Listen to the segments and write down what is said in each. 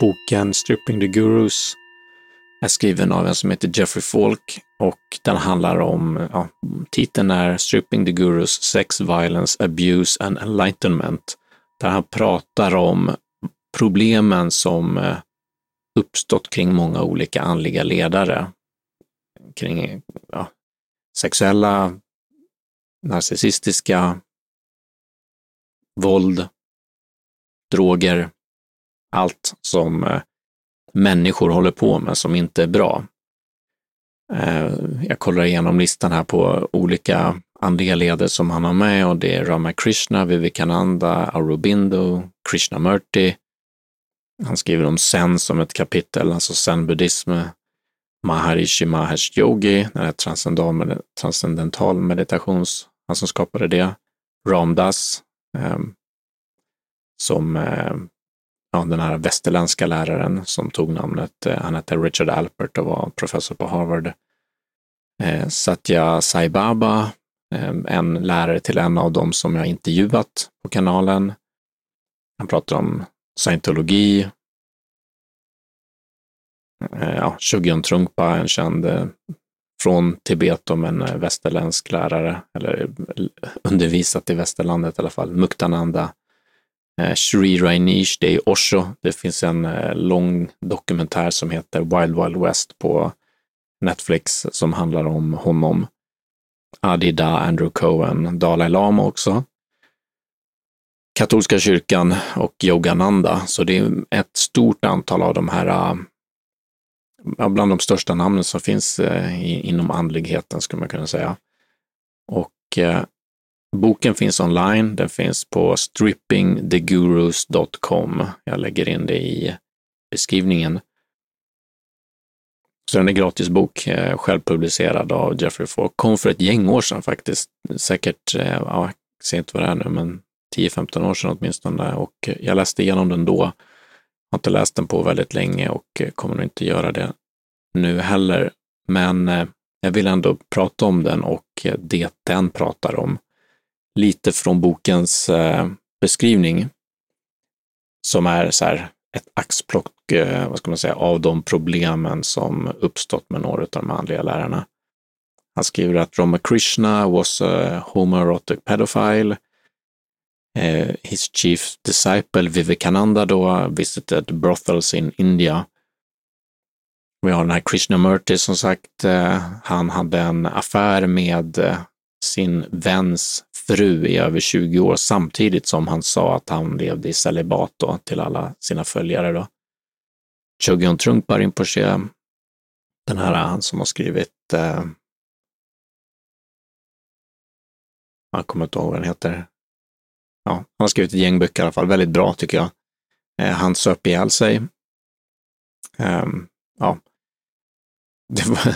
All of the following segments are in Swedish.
Boken Stripping the Gurus är skriven av en som heter Jeffrey Falk och den handlar om, ja, titeln är Stripping the Gurus Sex, Violence, Abuse and Enlightenment, där han pratar om problemen som eh, uppstått kring många olika andliga ledare, kring ja, sexuella, narcissistiska, våld, droger, allt som eh, människor håller på med som inte är bra. Eh, jag kollar igenom listan här på olika andliga ledare som han har med och det är Ramakrishna, Vivekananda, Aurobindo, Krishnamurti. Han skriver om Zen som ett kapitel, alltså zen-buddhism. Maharishi Mahesh Yogi, den här transcendental, meditations, han som skapade det. Ramdas, eh, som ja, den här västerländska läraren som tog namnet. Eh, han hette Richard Alpert och var professor på Harvard. Eh, Satya Sai Baba, eh, en lärare till en av dem som jag intervjuat på kanalen. Han pratar om scientologi. Eh, ja, Shugyon Trungpa, en känd eh, från Tibet om en västerländsk lärare, eller undervisat i västerlandet i alla fall, Muktananda Eh, Shri Rainish, det är Osho. Det finns en eh, lång dokumentär som heter Wild Wild West på Netflix som handlar om honom. Adida, Andrew Cohen, Dalai Lama också. Katolska kyrkan och Yogananda. Så det är ett stort antal av de här, eh, bland de största namnen som finns inom andligheten skulle man kunna säga. Och Boken finns online. Den finns på strippingthegurus.com. Jag lägger in det i beskrivningen. Så den är gratis bok, eh, självpublicerad av Jeffrey Falk. Kom för ett gäng år sedan faktiskt. Säkert, eh, ja, jag ser inte vad det är nu, men 10-15 år sedan åtminstone. Och jag läste igenom den då. Har inte läst den på väldigt länge och eh, kommer nog inte göra det nu heller. Men jag vill ändå prata om den och det den pratar om lite från bokens eh, beskrivning som är så här ett axplock, eh, vad ska man säga, av de problemen som uppstått med några av de andliga lärarna. Han skriver att Ramakrishna was a homoerotic pedophile. Uh, his chief disciple Vivekananda då visited brothels in India. Vi har den här Krishnamurti som sagt, uh, han hade en affär med uh, sin väns fru i över 20 år samtidigt som han sa att han levde i celibat då, till alla sina följare. Då. Chogyon Trungpa Rinpoche, den här han som har skrivit, eh, jag kommer inte ihåg vad den heter. Ja, han har skrivit ett gäng böcker i alla fall, väldigt bra tycker jag. Eh, han söp ihjäl sig. Eh, ja, det var,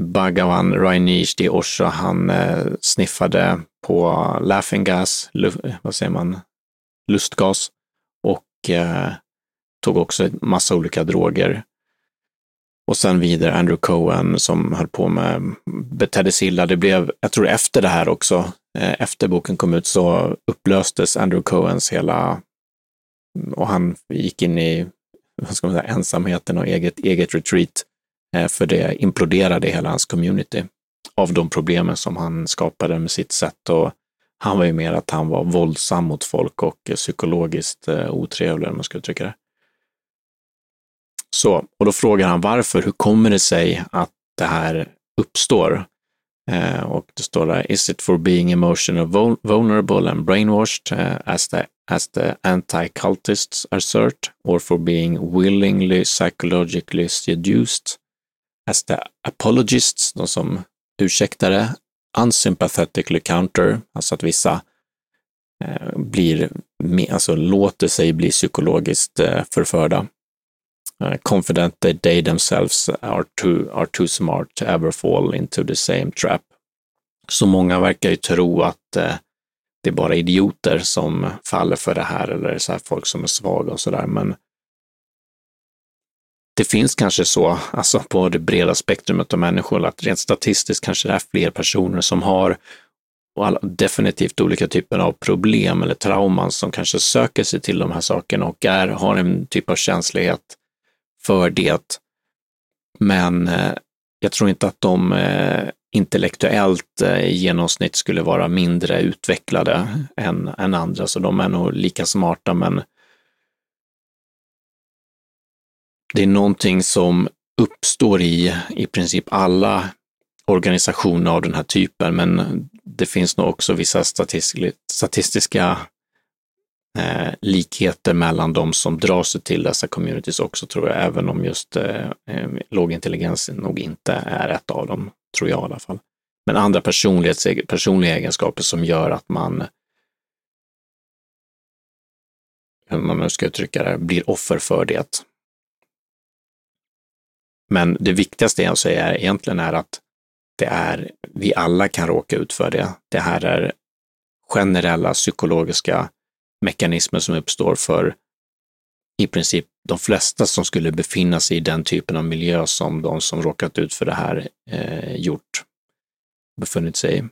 Bhagavan Rainish de Osho, han eh, sniffade på laughing gas, vad säger man, lustgas och eh, tog också en massa olika droger. Och sen vidare Andrew Cohen som höll på med, betedde sig illa. Det blev, jag tror efter det här också, eh, efter boken kom ut så upplöstes Andrew Cohens hela, och han gick in i, vad ska man säga, ensamheten och eget, eget retreat. Eh, för det imploderade hela hans community av de problemen som han skapade med sitt sätt. Och han var ju mer att han var våldsam mot folk och eh, psykologiskt eh, otrevlig, om man ska uttrycka det. Så, och då frågar han varför, hur kommer det sig att det här uppstår? Eh, och det står där, is it for being emotional vulnerable and brainwashed as the, as the anti-cultists assert, or for being willingly psychologically seduced as the apologists, de som ursäktare, unsympathetically counter, alltså att vissa eh, blir, alltså låter sig bli psykologiskt eh, förförda. Uh, confident that they themselves are too, are too smart to ever fall into the same trap. Så många verkar ju tro att eh, det är bara idioter som faller för det här eller så här folk som är svaga och sådär. Men det finns kanske så, alltså på det breda spektrumet av människor, att rent statistiskt kanske det är fler personer som har och alla, definitivt olika typer av problem eller trauman som kanske söker sig till de här sakerna och är, har en typ av känslighet för det. Men eh, jag tror inte att de eh, intellektuellt eh, i genomsnitt skulle vara mindre utvecklade än, än andra, så de är nog lika smarta, men det är någonting som uppstår i i princip alla organisationer av den här typen, men det finns nog också vissa statistiska eh, likheter mellan de som drar sig till dessa communities också, tror jag, även om just eh, eh lågintelligens nog inte är ett av dem, tror jag i alla fall. Men andra personliga egenskaper som gör att man, hur man nu ska uttrycka det, blir offer för det. Men det viktigaste jag säger egentligen är att det är, vi alla kan råka ut för det. Det här är generella psykologiska mekanismer som uppstår för i princip de flesta som skulle befinna sig i den typen av miljö som de som råkat ut för det här eh, gjort, befunnit sig i.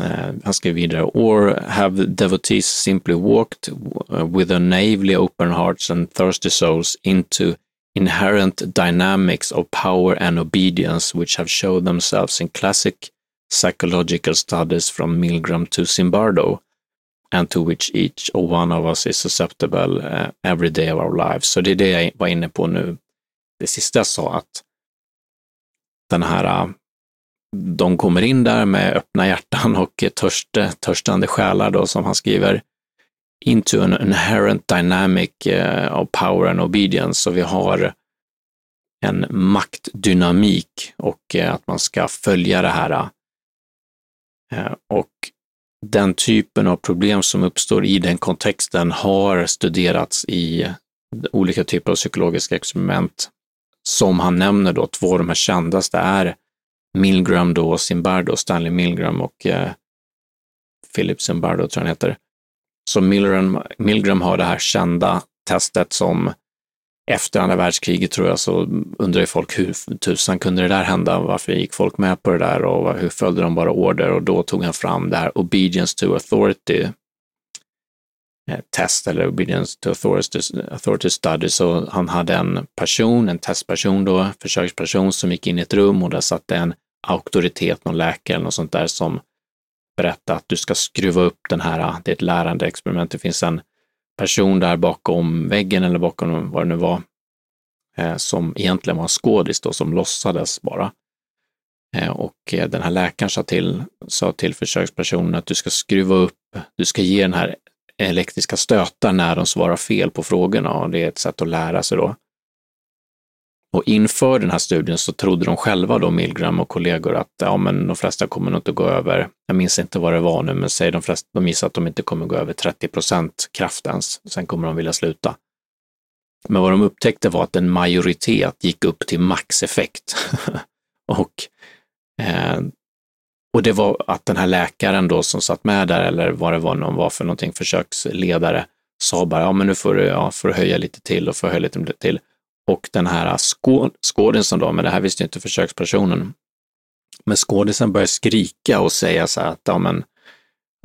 Uh, han skriver vidare, or have devotees simply walked eh, with a naively open hearts and thirsty souls into inherent dynamics of power and obedience which have shown themselves in classic psychological studies from Milgram to Zimbardo and to which each or one of us is susceptible uh, every day of our lives. Så det är det jag var inne på nu. Det sista jag sa, att den här, uh, de kommer in där med öppna hjärtan och törst, törstande själar då, som han skriver, into an inherent dynamic eh, of power and obedience. Så vi har en maktdynamik och eh, att man ska följa det här. Eh, och den typen av problem som uppstår i den kontexten har studerats i olika typer av psykologiska experiment. Som han nämner då, två av de här kändaste är Milgram då, Zimbardo, Stanley Milgram och eh, Philip Zimbardo tror jag han heter. Så Milgram, Milgram har det här kända testet som efter andra världskriget tror jag så undrar folk hur tusan kunde det där hända? Varför gick folk med på det där och hur följde de bara order? Och då tog han fram det här obedience to authority eh, test eller obedience to authority, authority study. Så han hade en person, en testperson då, försöksperson som gick in i ett rum och där satt en auktoritet, någon läkare eller något sånt där som berätta att du ska skruva upp den här, äh, det är ett lärande experiment, det finns en person där bakom väggen eller bakom vad det nu var, eh, som egentligen var en skådis då, som låtsades bara. Eh, och eh, den här läkaren sa till, sa till försökspersonen att du ska skruva upp, du ska ge den här elektriska stötar när de svarar fel på frågorna och det är ett sätt att lära sig då. Och inför den här studien så trodde de själva då, Milgram och kollegor, att ja, men de flesta kommer nog inte gå över, jag minns inte vad det var nu, men säg de flesta, de gissar att de inte kommer gå över 30 procent kraft ens, sen kommer de vilja sluta. Men vad de upptäckte var att en majoritet gick upp till maxeffekt. och, eh, och det var att den här läkaren då som satt med där, eller vad det var någon var för någonting, försöksledare, sa bara, ja men nu får du, ja, får du höja lite till och får höja lite till. Och den här skådisen då, men det här visste inte försökspersonen, men skådisen börjar skrika och säga så här att, ja men,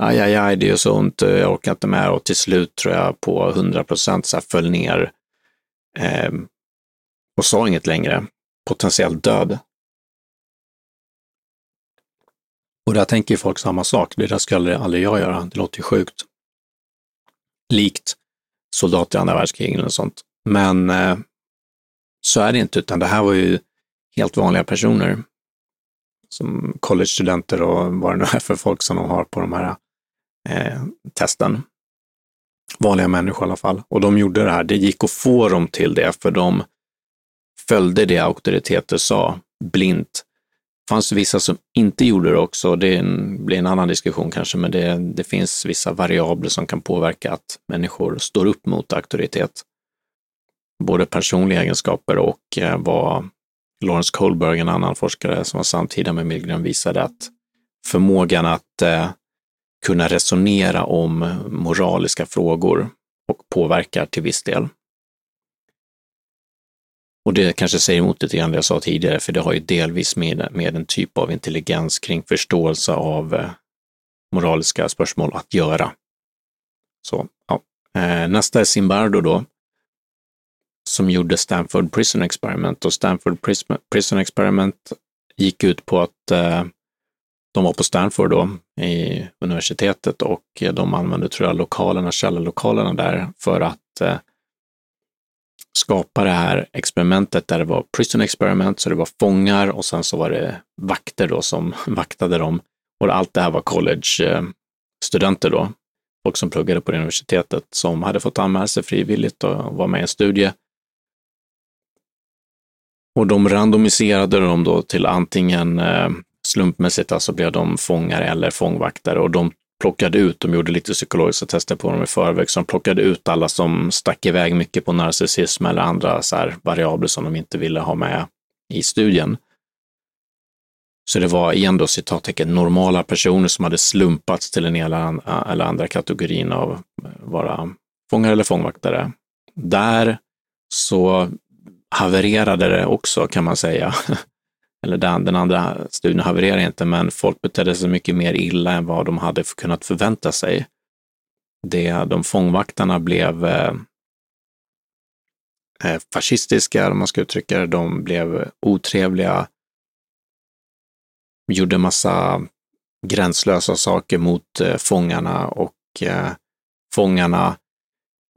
aj, aj, aj, det gör så ont, eh, jag orkar inte med och till slut tror jag på 100 procent så här föll ner eh, och sa inget längre, potentiellt död. Och där tänker folk samma sak, det där skulle aldrig jag göra, det låter ju sjukt. Likt soldater i andra världskriget eller sånt. Men eh, så är det inte, utan det här var ju helt vanliga personer. Som college-studenter och vad det nu är för folk som de har på de här eh, testen. Vanliga människor i alla fall. Och de gjorde det här. Det gick att få dem till det, för de följde det auktoriteter sa blint. Det fanns vissa som inte gjorde det också. Det blir en annan diskussion kanske, men det, det finns vissa variabler som kan påverka att människor står upp mot auktoritet både personliga egenskaper och eh, vad Lawrence Kohlberg, en annan forskare som var samtida med Milgren, visade att förmågan att eh, kunna resonera om moraliska frågor och påverkar till viss del. Och det kanske säger emot lite grann det jag sa tidigare, för det har ju delvis med, med en typ av intelligens kring förståelse av eh, moraliska spörsmål att göra. Så, ja. Nästa är Zimbardo då, som gjorde Stanford Prison Experiment och Stanford Prison Experiment gick ut på att eh, de var på Stanford då i universitetet och eh, de använde, tror jag, lokalerna, källarlokalerna där för att eh, skapa det här experimentet där det var prison experiment, så det var fångar och sen så var det vakter då som vaktade dem. Och allt det här var college-studenter eh, då, folk som pluggade på det universitetet som hade fått anmäla sig frivilligt och var med i en studie. Och de randomiserade dem då till antingen eh, slumpmässigt, alltså blev de fångar eller fångvaktare och de plockade ut, de gjorde lite psykologiska tester på dem i förväg, så de plockade ut alla som stack iväg mycket på narcissism eller andra så här variabler som de inte ville ha med i studien. Så det var igen då citattecken normala personer som hade slumpats till den ena eller andra kategorin av vara fångar eller fångvaktare. Där så havererade det också kan man säga. eller den, den andra studien havererade inte, men folk betedde sig mycket mer illa än vad de hade kunnat förvänta sig. Det, de fångvaktarna blev eh, eh, fascistiska, om man ska uttrycka det. De blev otrevliga, gjorde massa gränslösa saker mot eh, fångarna och eh, fångarna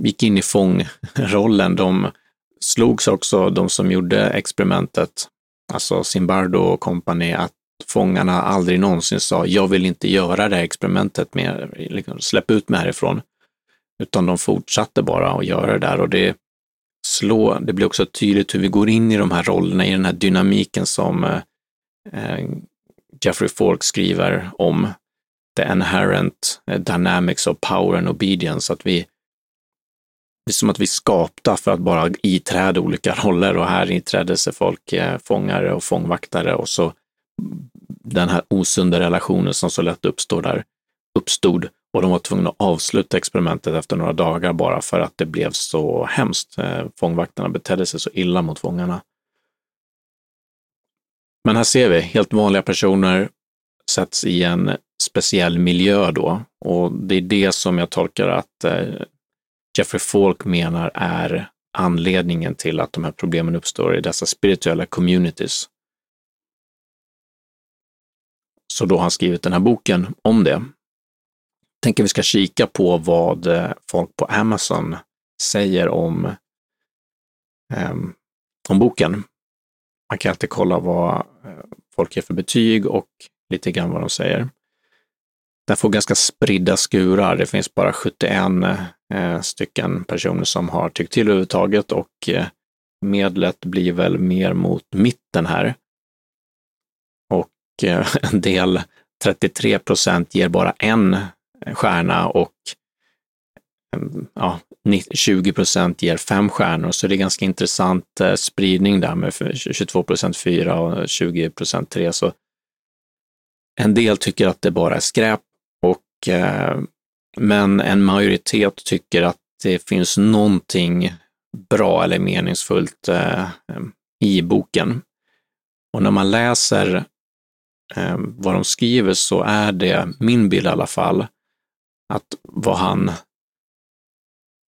gick in i fångrollen. De slogs också, de som gjorde experimentet, alltså Zimbardo och kompani, att fångarna aldrig någonsin sa jag vill inte göra det här experimentet mer, liksom, släpp ut mig härifrån. Utan de fortsatte bara att göra det där och det slå, det blir också tydligt hur vi går in i de här rollerna, i den här dynamiken som eh, eh Jeffrey Falk skriver om the inherent eh, dynamics of power and obedience, att vi det är som att vi skapta för att bara iträda olika roller och här inträder sig folk eh, fångare och fångvaktare och så den här osunda relationen som så lätt uppstår där uppstod och de var tvungna att avsluta experimentet efter några dagar bara för att det blev så hemskt. Eh, fångvaktarna betedde sig så illa mot fångarna. Men här ser vi, helt vanliga personer sätts i en speciell miljö då och det är det som jag tolkar att eh, Jeffrey Falk menar är anledningen till att de här problemen uppstår i dessa spirituella communities. Så då har han skrivit den här boken om det. Tänker vi ska kika på vad eh, folk på Amazon säger om, ehm, om boken. Man kan alltid kolla vad eh, folk ger för betyg och lite grann vad de säger. Den får ganska spridda skurar. Det finns bara 71 Eh, stycken personer som har tyckt till överhuvudtaget och eh, medlet blir väl mer mot mitten här. Och eh, en del, 33 procent, ger bara en stjärna och mm, ja, 20 procent ger fem stjärnor, så det är ganska intressant spridning där med 22 procent fyra och 20 procent tre. Så en del tycker att det bara är skräp och men en majoritet tycker att det finns någonting bra eller meningsfullt eh, i boken. Och när man läser eh, vad de skriver så är det min bild i alla fall, att vad han,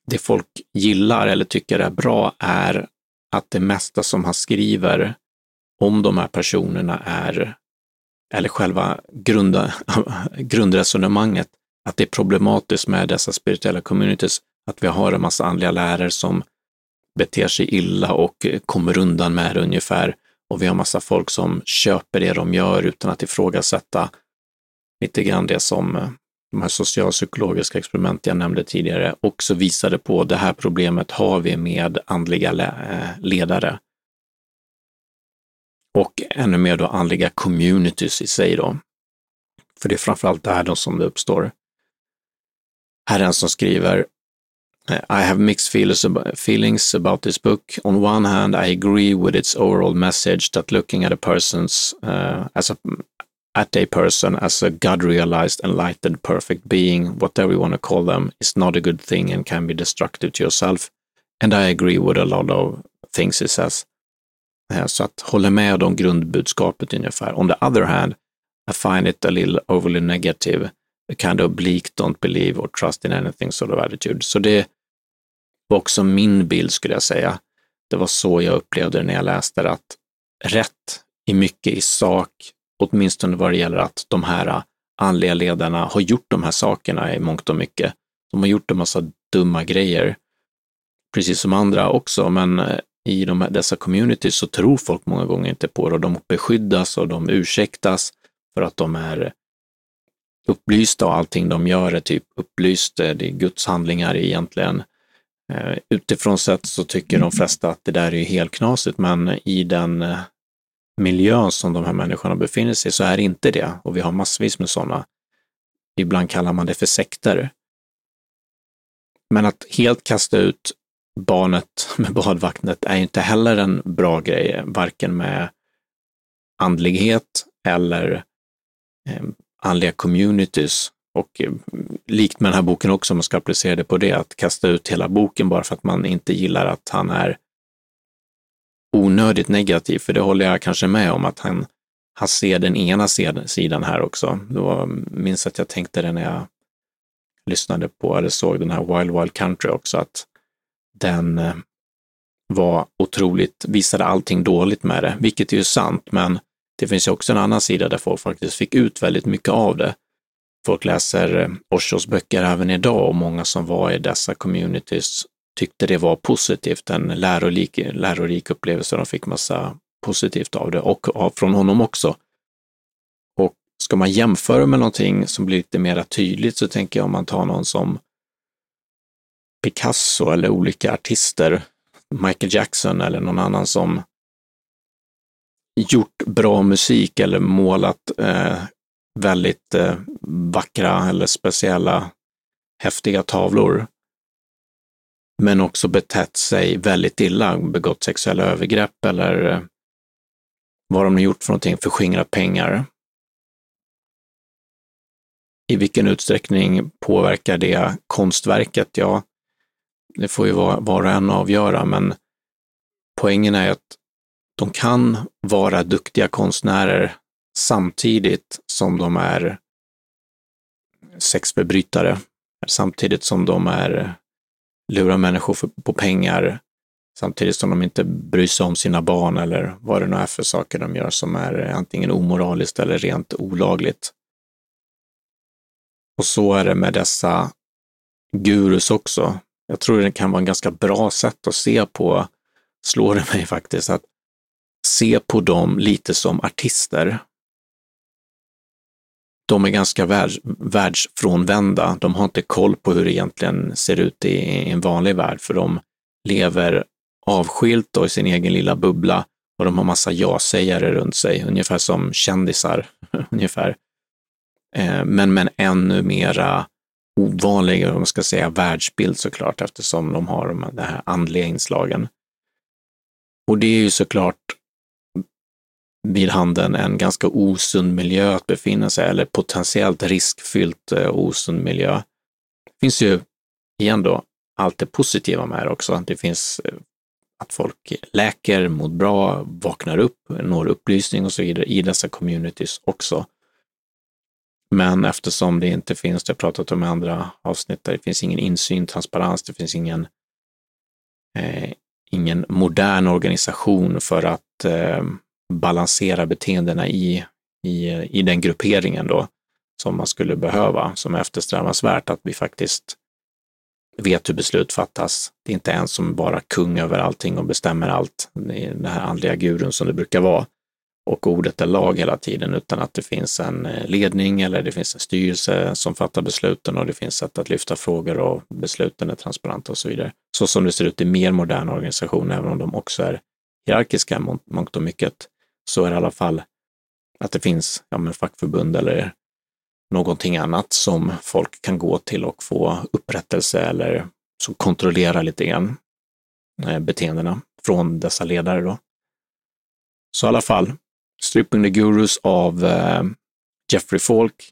det folk gillar eller tycker är bra är att det mesta som han skriver om de här personerna är eller själva grund, grundresonemanget, att det är problematiskt med dessa spirituella communities, att vi har en massa andliga lärare som beter sig illa och kommer undan med det ungefär. Och vi har massa folk som köper det de gör utan att ifrågasätta lite grann det som eh, de här socialpsykologiska experiment jag nämnde tidigare också visade på. Det här problemet har vi med andliga eh, ledare och ännu mer då andliga communities i sig då. För det är framförallt där då som det uppstår. Här är en som skriver I have mixed feelings about this book. On one hand, I agree with its overall message that looking at a person's uh, as a at a person as a God-realized, enlightened, perfect being, whatever you want to call them, is not a good thing and can be destructive to yourself. And I agree with a lot of things he says. Så att hålla med om grundbudskapet ungefär. On the other hand, I find it a little overly negative, kind of bleak, don't believe or trust in anything sort of attitude. Så det var också min bild skulle jag säga. det var så jag upplevde det när jag läste det, att rätt i mycket i sak, åtminstone vad det gäller att de här äh, andliga ledarna har gjort de här sakerna i mångt och mycket. De har gjort en massa dumma grejer, precis som andra också, men äh, i de här, dessa communities så tror folk många gånger inte på det och de beskyddas och de ursäktas för att de är upplysta och allting de gör är typ upplyst, det är Guds handlingar egentligen. Eh, utifrån sett så tycker de flesta att det där är helt knasigt, men i den eh, miljön som de här människorna befinner sig i så är det inte det. Och vi har massvis med sådana. Ibland kallar man det för sekter. Men att helt kasta ut barnet med badvattnet är inte heller en bra grej, varken med andlighet eller eh, andliga communities. Och eh, likt med den här boken också, om man ska applicera det på det, att kasta ut hela boken bara för att man inte gillar att han är onödigt negativ, för det håller jag kanske med om att han, han ser den ena sidan här också. Då minns att jag tänkte det när jag lyssnade på eller såg den här Wild Wild Country också, att den eh, var otroligt, visade allting dåligt med det, vilket är ju sant, men det finns ju också en annan sida där folk faktiskt fick ut väldigt mycket av det. Folk läser eh, Oshos böcker även idag och många som var i dessa communities tyckte det var positivt, en lärorik, lärorik upplevelse. De fick massa positivt av det och från honom också. Och ska man jämföra med någonting som blir lite mer tydligt så tänker jag om man tar någon som Picasso eller olika artister, Michael Jackson eller någon annan som gjort bra musik eller målat eh, väldigt eh, vackra eller speciella häftiga tavlor. Men också betett sig väldigt illa, begått sexuella övergrepp eller eh, vad de har gjort för någonting, förskingrat pengar. I vilken utsträckning påverkar det konstverket? Ja, det får ju var, var och en avgöra, men poängen är att de kan vara duktiga konstnärer samtidigt som de är sexförbrytare, samtidigt som de är lurar människor för, på pengar, samtidigt som de inte bryr sig om sina barn eller vad det nu är för saker de gör som är antingen omoraliskt eller rent olagligt. Och så är det med dessa gurus också. Jag tror det kan vara en ganska bra sätt att se på, slår det mig faktiskt, att se på dem lite som artister. De är ganska världs, världsfrånvända. De har inte koll på hur det egentligen ser ut i en vanlig värld, för de lever avskilt och i sin egen lilla bubbla och de har massa ja-sägare runt sig, ungefär som kändisar. ungefär. Eh, men med en ännu mera ovanlig, om man ska säga, världsbild såklart, eftersom de har de här andliga inslagen. Och det är ju såklart vid handen en ganska osund miljö att befinna sig eller potentiellt riskfyllt eh, osund miljö. Det finns ju, igen då, allt det positiva med det också. Det finns eh, att folk läker, mår bra, vaknar upp, når upplysning och så vidare i dessa communities också. Men eftersom det inte finns, det jag pratat om i andra avsnitt, där det finns ingen insyn, transparens, det finns ingen, eh, ingen modern organisation för att eh, balansera beteendena i, i, i den grupperingen då, som man skulle behöva, som är eftersträvansvärt, att vi faktiskt vet hur beslut fattas. Det är inte en som bara kung över allting och bestämmer allt, den här andliga gurun som det brukar vara, och ordet är lag hela tiden, utan att det finns en eh, ledning eller det finns en styrelse som fattar besluten och det finns sätt att lyfta frågor och besluten är transparenta och så vidare. Så som det ser ut i mer moderna organisationer, även om de också är hierarkiska mångt och mycket, så är det i alla fall att det finns ja, men fackförbund eller någonting annat som folk kan gå till och få upprättelse eller som kontrollerar lite grann eh, beteendena från dessa ledare då. Så i alla fall, Stripping the Gurus av eh, Jeffrey Falk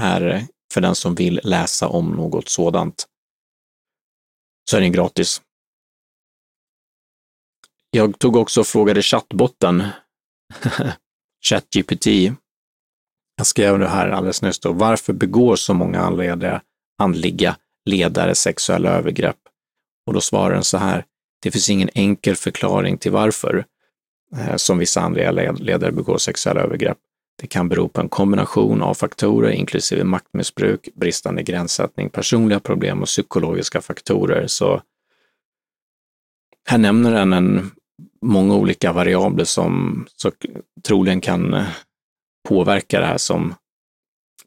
är eh, för den som vill läsa om något sådant. Så är den gratis. Jag tog också och frågade chattbotten ChatGPT. Jag skrev det här alldeles nyss då. Varför begår så många andliga, andliga ledare sexuella övergrepp? Och då svarar den så här. Det finns ingen enkel förklaring till varför, eh, som vissa andliga ledare begår sexuella övergrepp. Det kan bero på en kombination av faktorer, inklusive maktmissbruk, bristande gränssättning, personliga problem och psykologiska faktorer. Så här nämner den en många olika variabler som så troligen kan eh, påverka det här som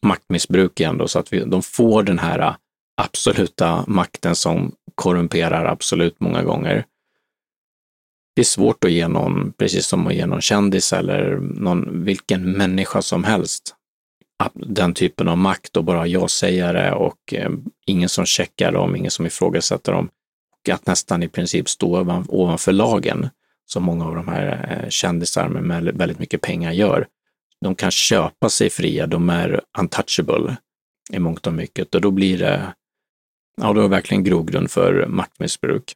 maktmissbruk igen då, så att vi, de får den här eh, absoluta makten som korrumperar absolut många gånger. Det är svårt att ge någon, precis som att ge någon kändis eller någon, vilken människa som helst, den typen av makt och bara jag-sägare och eh, ingen som checkar dem, ingen som ifrågasätter dem. Och att nästan i princip stå ovan, ovanför lagen, som många av de här eh, kändisar med väldigt mycket pengar gör. De kan köpa sig fria, de är untouchable i mångt och mycket och då blir det, ja, då är det verkligen grogrund för maktmissbruk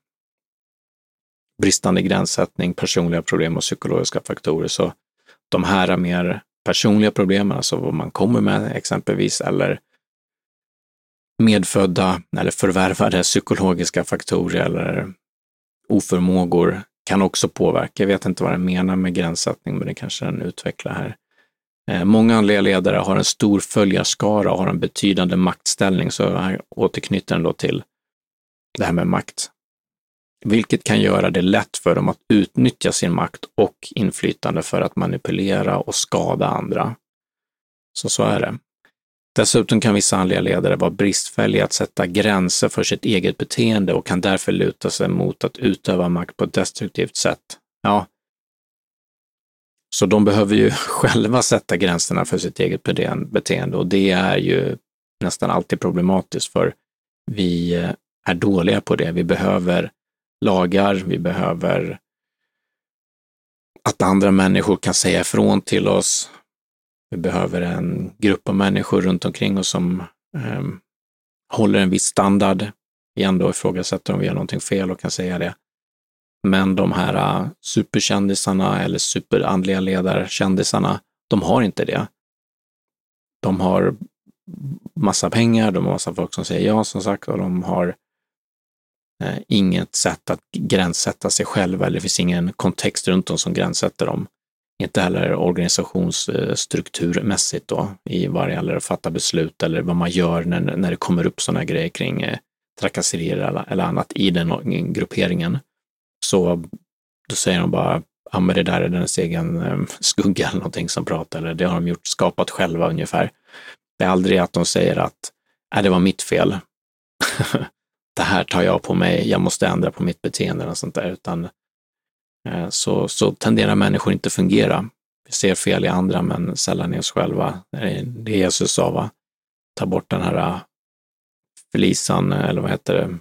bristande gränssättning, personliga problem och psykologiska faktorer. Så de här är mer personliga problemen, alltså vad man kommer med exempelvis, eller medfödda eller förvärvade psykologiska faktorer eller oförmågor kan också påverka. Jag vet inte vad den menar med gränssättning, men det kanske den utvecklar här. Eh, många andliga ledare har en stor följarskara och har en betydande maktställning, så här återknyter den då till det här med makt vilket kan göra det lätt för dem att utnyttja sin makt och inflytande för att manipulera och skada andra. Så så är det. Dessutom kan vissa andliga ledare vara bristfälliga att sätta gränser för sitt eget beteende och kan därför luta sig mot att utöva makt på ett destruktivt sätt. Ja, så de behöver ju själva sätta gränserna för sitt eget beteende och det är ju nästan alltid problematiskt för vi eh, är dåliga på det. Vi behöver lagar, vi behöver att andra människor kan säga ifrån till oss. Vi behöver en grupp av människor runt omkring oss som eh, håller en viss standard. Igen då ifrågasätter om vi gör någonting fel och kan säga det. Men de här uh, superkändisarna eller superandliga ledarkändisarna, de har inte det. De har massa pengar, de har massa folk som säger ja som sagt och de har Eh, inget sätt att gränssätta sig själva eller det finns ingen kontext runt dem som gränssätter dem. Inte heller organisationsstrukturmässigt då, i vad det gäller att fatta beslut eller vad man gör när, när det kommer upp sådana grejer kring eh, trakasserier eller, eller annat i den grupperingen. Så då säger de bara, ja men det där är deras egen eh, skugga eller någonting som pratar, eller det har de gjort, skapat själva ungefär. Det är aldrig att de säger att, nej det var mitt fel. det här tar jag på mig, jag måste ändra på mitt beteende och sånt där, utan Eh, så, så tenderar människor inte fungera. Vi ser fel i andra, men sällan i oss själva. Det är Jesus sa, va? Ta bort den här eh, flisan, eh, eller vad heter det,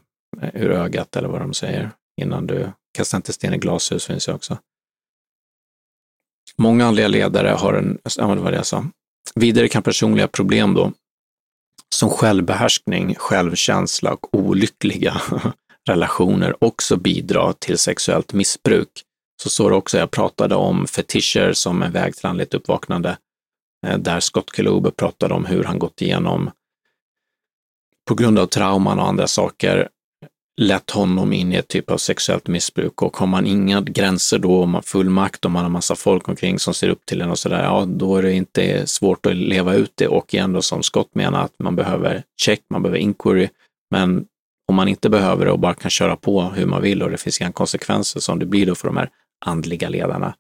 ur ögat eller vad de säger, innan du kastar inte sten i glashus, finns ju också. Många andliga ledare har en, ja, det var det jag sa. Vidare kan personliga problem då som självbehärskning, självkänsla och olyckliga relationer också bidra till sexuellt missbruk. Så står det också, jag pratade om fetischer som en väg till andligt uppvaknande, eh, där Scott Keluber pratade om hur han gått igenom, på grund av trauman och andra saker, lett honom in i ett typ av sexuellt missbruk. Och har man inga gränser då, om man har full makt och man har massa folk omkring som ser upp till en och sådär, ja, då är det inte svårt att leva ut det. Och igen då som Scott menar att man behöver check, man behöver inquiry, men om man inte behöver det och bara kan köra på hur man vill och det finns inga konsekvenser som det blir då för de här andliga ledarna,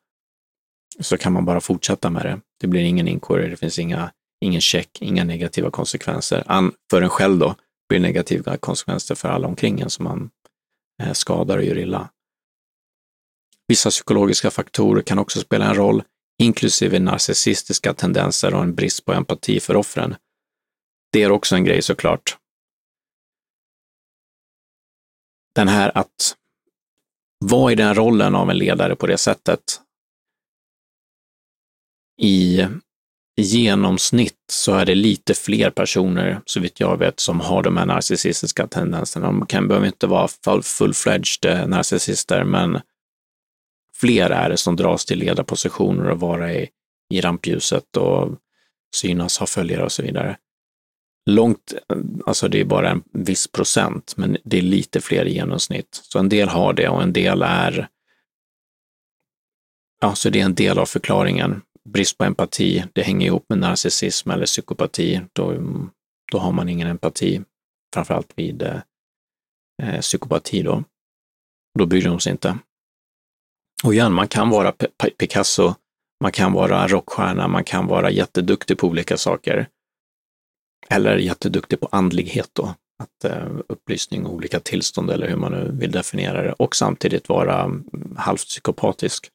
så kan man bara fortsätta med det. Det blir ingen inquiry, det finns inga, ingen check, inga negativa konsekvenser. För en själv då, blir negativa konsekvenser för alla omkring en som man eh, skadar och gör illa. Vissa psykologiska faktorer kan också spela en roll, inklusive narcissistiska tendenser och en brist på empati för offren. Det är också en grej såklart. Den här att vara i den rollen av en ledare på det sättet i genomsnitt så är det lite fler personer, så vitt jag vet, som har de här narcissistiska tendenserna. De kan, behöver inte vara full-fledged eh, narcissister, men fler är det som dras till ledarpositioner och vara i, i rampljuset och synas, ha följare och så vidare långt, alltså det är bara en viss procent, men det är lite fler i genomsnitt. Så en del har det och en del är, ja, så det är en del av förklaringen. Brist på empati, det hänger ihop med narcissism eller psykopati. Då, då har man ingen empati, framförallt vid eh, eh psykopati då. Då bryr de sig inte. Och igen, man kan vara Picasso, man kan vara rockstjärna, man kan vara jätteduktig på olika saker. Eller jätteduktig på andlighet då, att eh, upplysning och olika tillstånd eller hur man nu vill definiera det och samtidigt vara mm, halvt psykopatisk.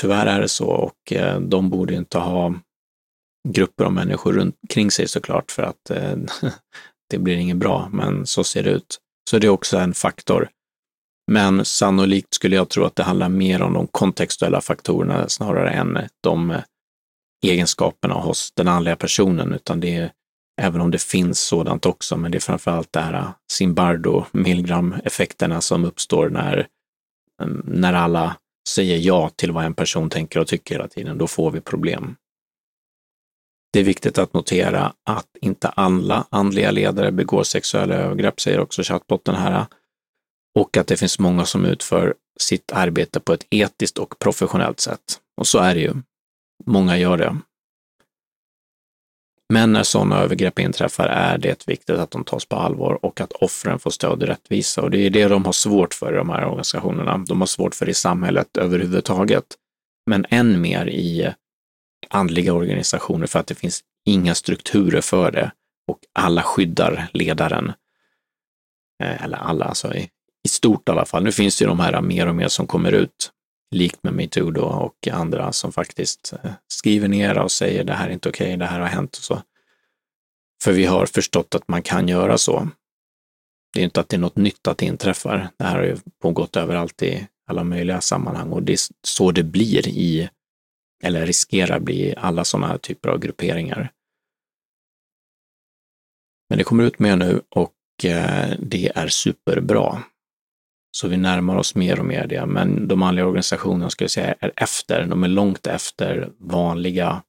Tyvärr är det så och eh, de borde inte ha grupper av människor runt kring sig såklart för att eh, det blir inget bra, men så ser det ut. Så det är också en faktor. Men sannolikt skulle jag tro att det handlar mer om de kontextuella faktorerna snarare än de eh, egenskaperna hos den andliga personen, utan det är även om det finns sådant också, men det är framförallt det här äh, Zimbardo Milgram-effekterna som uppstår när, mm, när alla säger ja till vad en person tänker och tycker hela tiden. Då får vi problem. Det är viktigt att notera att inte alla andliga ledare begår sexuella övergrepp, säger också chattbotten här. Äh, och att det finns många som utför sitt arbete på ett etiskt och professionellt sätt. Och så är det ju. Många gör det. Men när sådana övergrepp inträffar är det viktigt att de tas på allvar och att offren får stöd och rättvisa. Och det är det de har svårt för i de här organisationerna. De har svårt för det i samhället överhuvudtaget. Men än mer i andliga organisationer för att det finns inga strukturer för det och alla skyddar ledaren. Eh, eller alla, alltså i, i stort i alla fall. Nu finns det ju de här mer och mer som kommer ut, likt med metoo då och andra som faktiskt eh, skriver ner och säger det här är inte okej, okay, det här har hänt och så. För vi har förstått att man kan göra så. Det är inte att det är något nytt att det inträffar. Det här har ju pågått överallt i alla möjliga sammanhang och det är så det blir i eller riskerar bli alla sådana här typer av grupperingar. Men det kommer ut mer nu och eh, det är superbra. Så vi närmar oss mer och mer det, men de manliga organisationerna skulle jag säga är efter, de är långt efter vanliga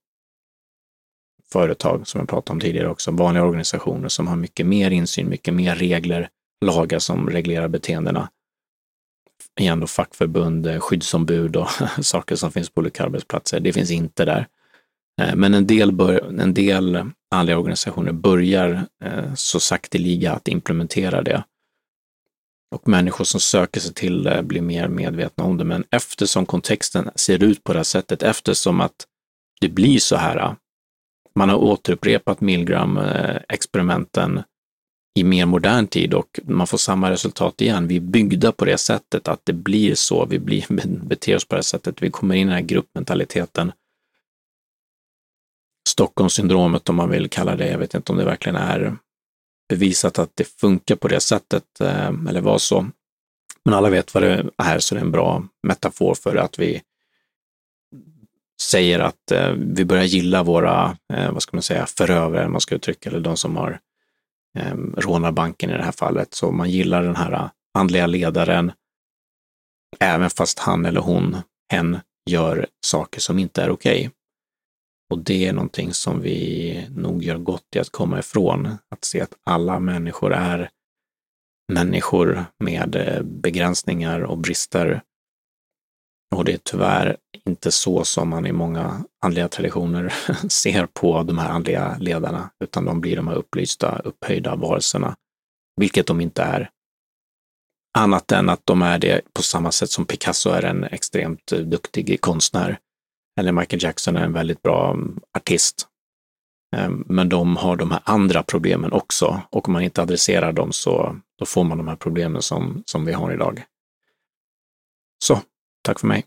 företag som jag pratade om tidigare också, vanliga organisationer som har mycket mer insyn, mycket mer regler, lagar som reglerar beteendena igen då fackförbund, skyddsombud och saker som finns på olika arbetsplatser. Det finns inte där. Eh, men en del, bör, en del andliga organisationer börjar eh, så sakteliga att implementera det. Och människor som söker sig till det blir mer medvetna om det. Men eftersom kontexten ser ut på det här sättet, eftersom att det blir så här, äh, man har återupprepat Milgram-experimenten äh, i mer modern tid och man får samma resultat igen. Vi är byggda på det sättet att det blir så, vi blir, beter oss på det sättet. Vi kommer in i den här gruppmentaliteten. Stockholmssyndromet om man vill kalla det. Jag vet inte om det verkligen är bevisat att det funkar på det sättet eh, eller var så. Men alla vet vad det är, så det är en bra metafor för att vi säger att eh, vi börjar gilla våra, eh, vad ska man säga, förövare, man ska uttrycka, eller de som har eh, rånar banken i det här fallet. Så man gillar den här andliga ledaren, även fast han eller hon, hen, gör saker som inte är okej. Okay. Och det är någonting som vi nog gör gott i att komma ifrån, att se att alla människor är människor med eh, begränsningar och brister. Och det är tyvärr inte så som man i många andliga traditioner ser på de här andliga ledarna, utan de blir de här upplysta, upphöjda varelserna, vilket de inte är. Annat än att de är det på samma sätt som Picasso är en extremt eh, duktig konstnär, eller Michael Jackson är en väldigt bra mm, artist. Ehm, men de har de här andra problemen också och om man inte adresserar dem så då får man de här problemen som, som vi har idag. Så Tack för mig.